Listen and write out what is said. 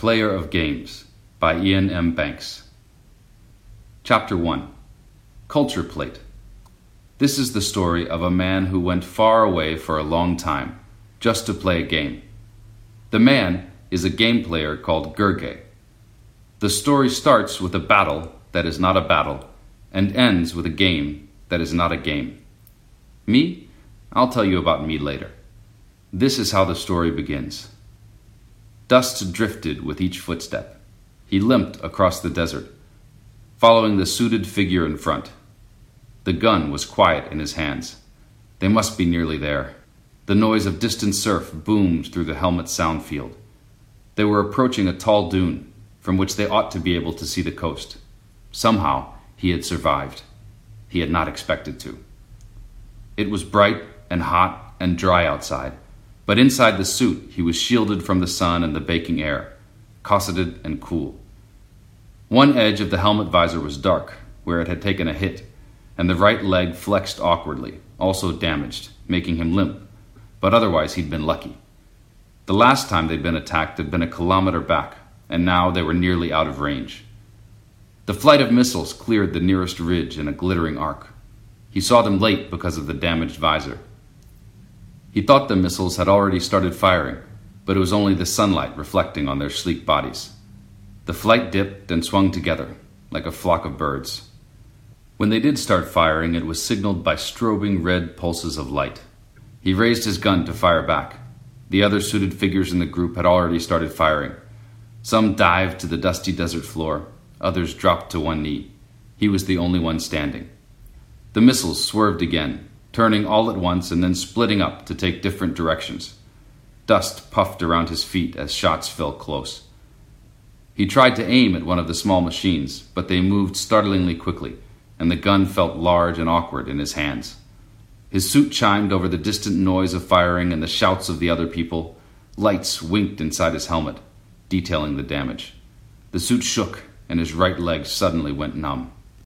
Player of Games by Iain M. Banks. Chapter 1 Culture Plate. This is the story of a man who went far away for a long time just to play a game. The man is a game player called Gurgeh. The story starts with a battle that is not a battle and ends with a game that is not a game. Me? I'll tell you about me later. This is how the story begins. Dust drifted with each footstep. He limped across the desert, following the suited figure in front. The gun was quiet in his hands. They must be nearly there. The noise of distant surf boomed through the helmet sound field. They were approaching a tall dune, from which they ought to be able to see the coast. Somehow, he had survived. He had not expected to. It was bright and hot and dry outside, but inside the suit, he was shielded from the sun and the baking air, cosseted and cool. One edge of the helmet visor was dark, where it had taken a hit, and the right leg flexed awkwardly, also damaged, making him limp, but otherwise he'd been lucky. The last time they'd been attacked had been a kilometer back, and now they were nearly out of range. The flight of missiles cleared the nearest ridge in a glittering arc. He saw them late because of the damaged visor. He thought the missiles had already started firing, but it was only the sunlight reflecting on their sleek bodies. The flight dipped and swung together, like a flock of birds. When they did start firing, it was signaled by strobing red pulses of light. He raised his gun to fire back. The other suited figures in the group had already started firing. Some dived to the dusty desert floor, others dropped to one knee. He was the only one standing. The missiles swerved again, turning all at once and then splitting up to take different directions. Dust puffed around his feet as shots fell close. He tried to aim at one of the small machines, but they moved startlingly quickly, and the gun felt large and awkward in his hands. His suit chimed over the distant noise of firing and the shouts of the other people. Lights winked inside his helmet, detailing the damage. The suit shook, and his right leg suddenly went numb.